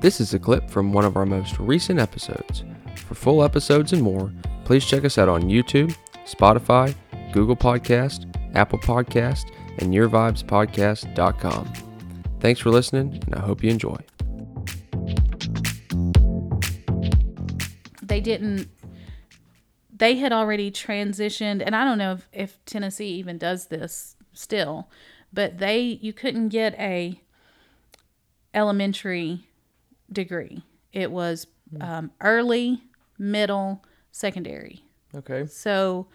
This is a clip from one of our most recent episodes. For full episodes and more, please check us out on YouTube, Spotify, Google Podcast, Apple Podcast, and YourVibesPodcast.com. Thanks for listening, and I hope you enjoy. they didn't they had already transitioned and i don't know if, if tennessee even does this still but they you couldn't get a elementary degree it was um, early middle secondary Okay. so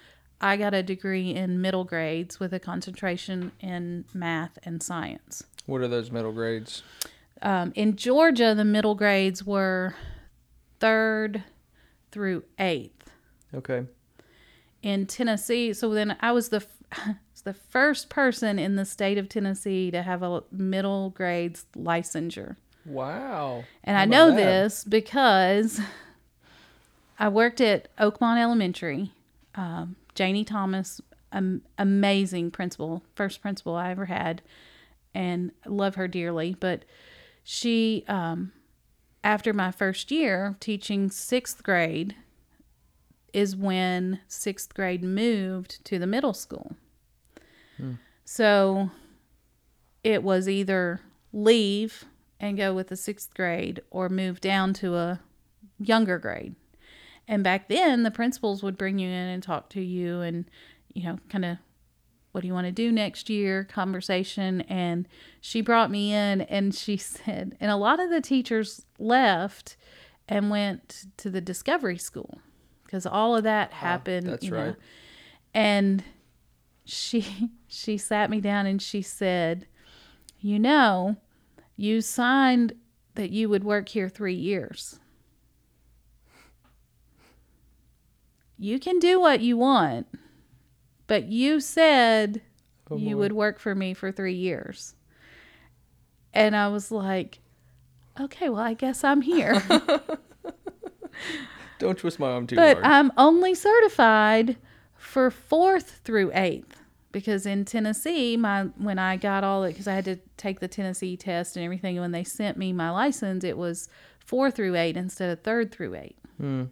i got a degree in middle grades with a concentration in math and science What are those middle grades? um, in georgia the middle grades were third through eighth Okay. in Tennessee. So then I was the f- the first person in the state of Tennessee to have a middle grades licensure. Wow. And How I know that? this because I worked at Oakmont Elementary. Um, Janie Thomas, um, amazing principal, first principal I ever had, and love her dearly. But she, um, after my first year teaching sixth grade, is when sixth grade moved to the middle school. So it was either leave and go with the sixth grade or move down to a younger grade. And back then, the principals would bring you in and talk to you and, you know, kind of what do you want to do next year conversation. And she brought me in and she said, and a lot of the teachers left and went to the discovery school because all of that happened. that's you know. right. And she she sat me down and she said, "You know, you signed that you would work here 3 years. You can do what you want, but you said Oh, you boy. would work for me for 3 years." And I was like, "Okay, well, I guess I'm here." Don't twist my arm too but hard. I'm only certified for fourth through eighth because in Tennessee, my when I got all it because I had to take the Tennessee test and everything. And when they sent me my license, it was four through eight instead of third through eight. Hmm.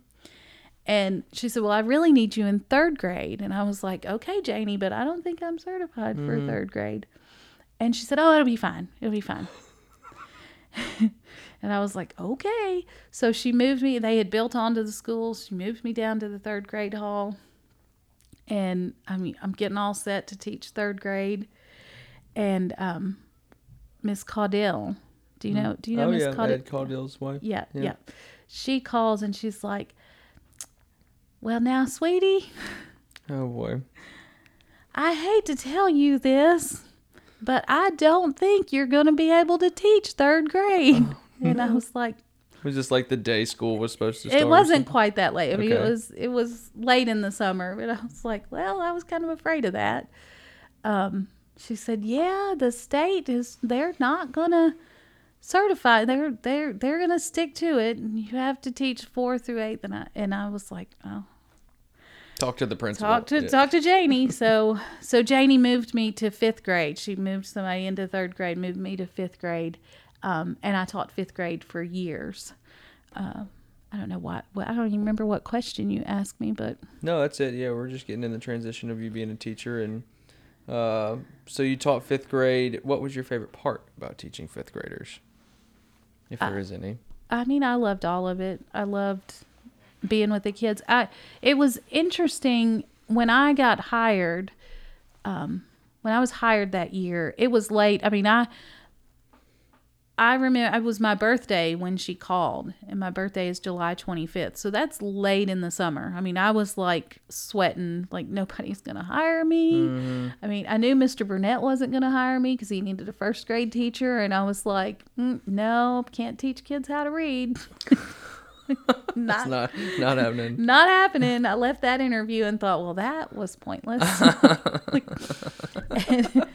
And she said, "Well, I really need you in third grade." And I was like, "Okay, Janie, but I don't think I'm certified for hmm. third grade." And she said, "Oh, it'll be fine. It'll be fine." And I was like, okay. So she moved me. They had built onto the school. She moved me down to the third grade hall. And I mean, I'm getting all set to teach third grade. And um, Miss Caudill, do you know? Do you know oh Miss yeah, Caudill? Ed Caudill's wife. Yeah, Yeah. yeah, She calls and she's like, "Well, now, sweetie, Oh boy. I hate to tell you this, but I don't think you're going to be able to teach third grade." and I was like, Was just like the day school was supposed to start? It wasn't quite that late. I mean, it was it was late in the summer, but I was like, well, I was kind of afraid of that. Um, she said, yeah, the state is they're not gonna certify. They're they're they're gonna stick to it, and you have to teach four through eighth. And I and I was like, oh, Talk to the principal. talk to Yeah. talk to Janie. So so Janie moved me to fifth grade. She moved somebody into third grade, moved me to fifth grade, um, and I taught fifth grade for years. Uh, I don't know what, what I don't even remember what question you asked me, but No, that's it. Yeah, we're just getting in the transition of you being a teacher, and uh, so you taught fifth grade. What was your favorite part about teaching fifth graders, if Uh, there is any? I mean, I loved all of it. I loved being with the kids. I it was interesting when I got hired. Um, when I was hired that year, it was late. I mean, I I remember it was my birthday when she called, and my birthday is July 25th. So that's late in the summer. I mean, I was like sweating, like nobody's going to hire me. I mean, I knew Mr. Burnett wasn't going to hire me because he needed a first grade teacher. And I was like, mm, no, can't teach kids how to read. It's not not happening. Not happening. I left that interview and thought, well, that was pointless. And,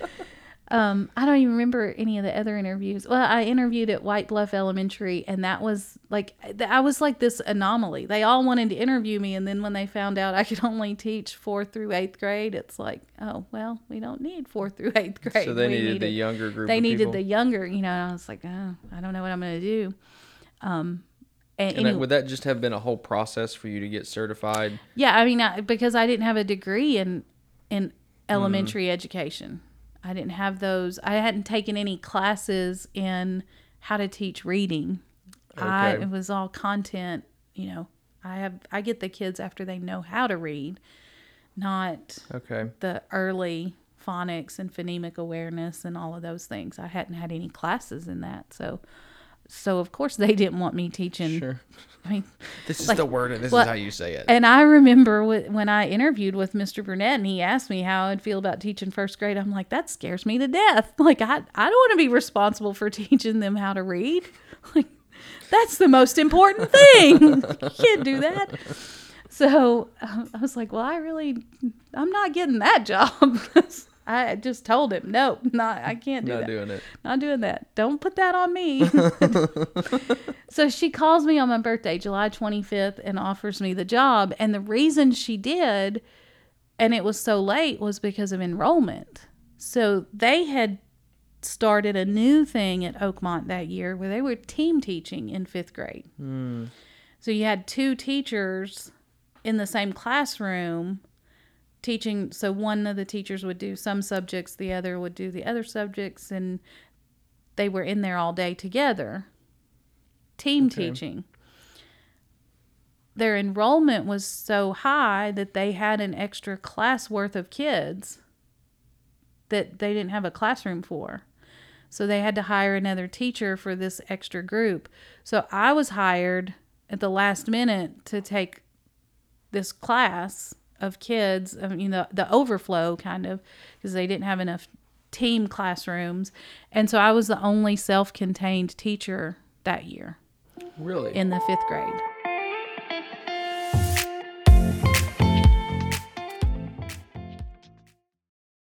um, I don't even remember any of the other interviews. Well, I interviewed at White Bluff Elementary, and that was like I was like this anomaly. They all wanted to interview me, and then when they found out I could only teach fourth through eighth grade, it's like, oh well, we don't need fourth through eighth grade. So they We needed the younger group. they needed people. the younger, you know. And I was like, oh, I don't know what I'm going to do. and, And and it- would that just have been a whole process for you to get certified? yeah, I mean, I, because I didn't have a degree in in elementary Mm-hmm. education, I didn't have those. I hadn't taken any classes in how to teach reading. I it was all content. You know, I have I get the kids after they know how to read, not Okay. the early phonics and phonemic awareness and all of those things. I hadn't had any classes in that, so so of course they didn't want me teaching. Sure. I mean, This is Like, the word, and this well, is how you say it. and I remember wh- when I interviewed with Mr. Burnett and he asked me how I'd feel about teaching first grade. I'm like, that scares me to death. Like, I, I don't want to be responsible for teaching them how to read. Like, that's the most important thing. you can't do that. So I was like, well, I really, I'm not getting that job. I just told him, no, not, I can't do Not that doing it. not doing that. Don't put that on me. so she calls me on my birthday, July 25th, and offers me the job. And the reason she did, and it was so late, was because of enrollment. So they had started a new thing at Oakmont that year where they were team teaching in fifth grade. Hmm. So you had two teachers in the same classroom teaching so one of the teachers would do some subjects the other would do the other subjects and they were in there all day together team Okay. teaching. Their enrollment was so high that they had an extra class worth of kids that they didn't have a classroom for. So they had to hire another teacher for this extra group. So i was hired at the last minute to take this class of kids, I mean, the, the overflow kind of, because they didn't have enough team classrooms. And so I was the only self contained teacher that year Really? in the fifth grade.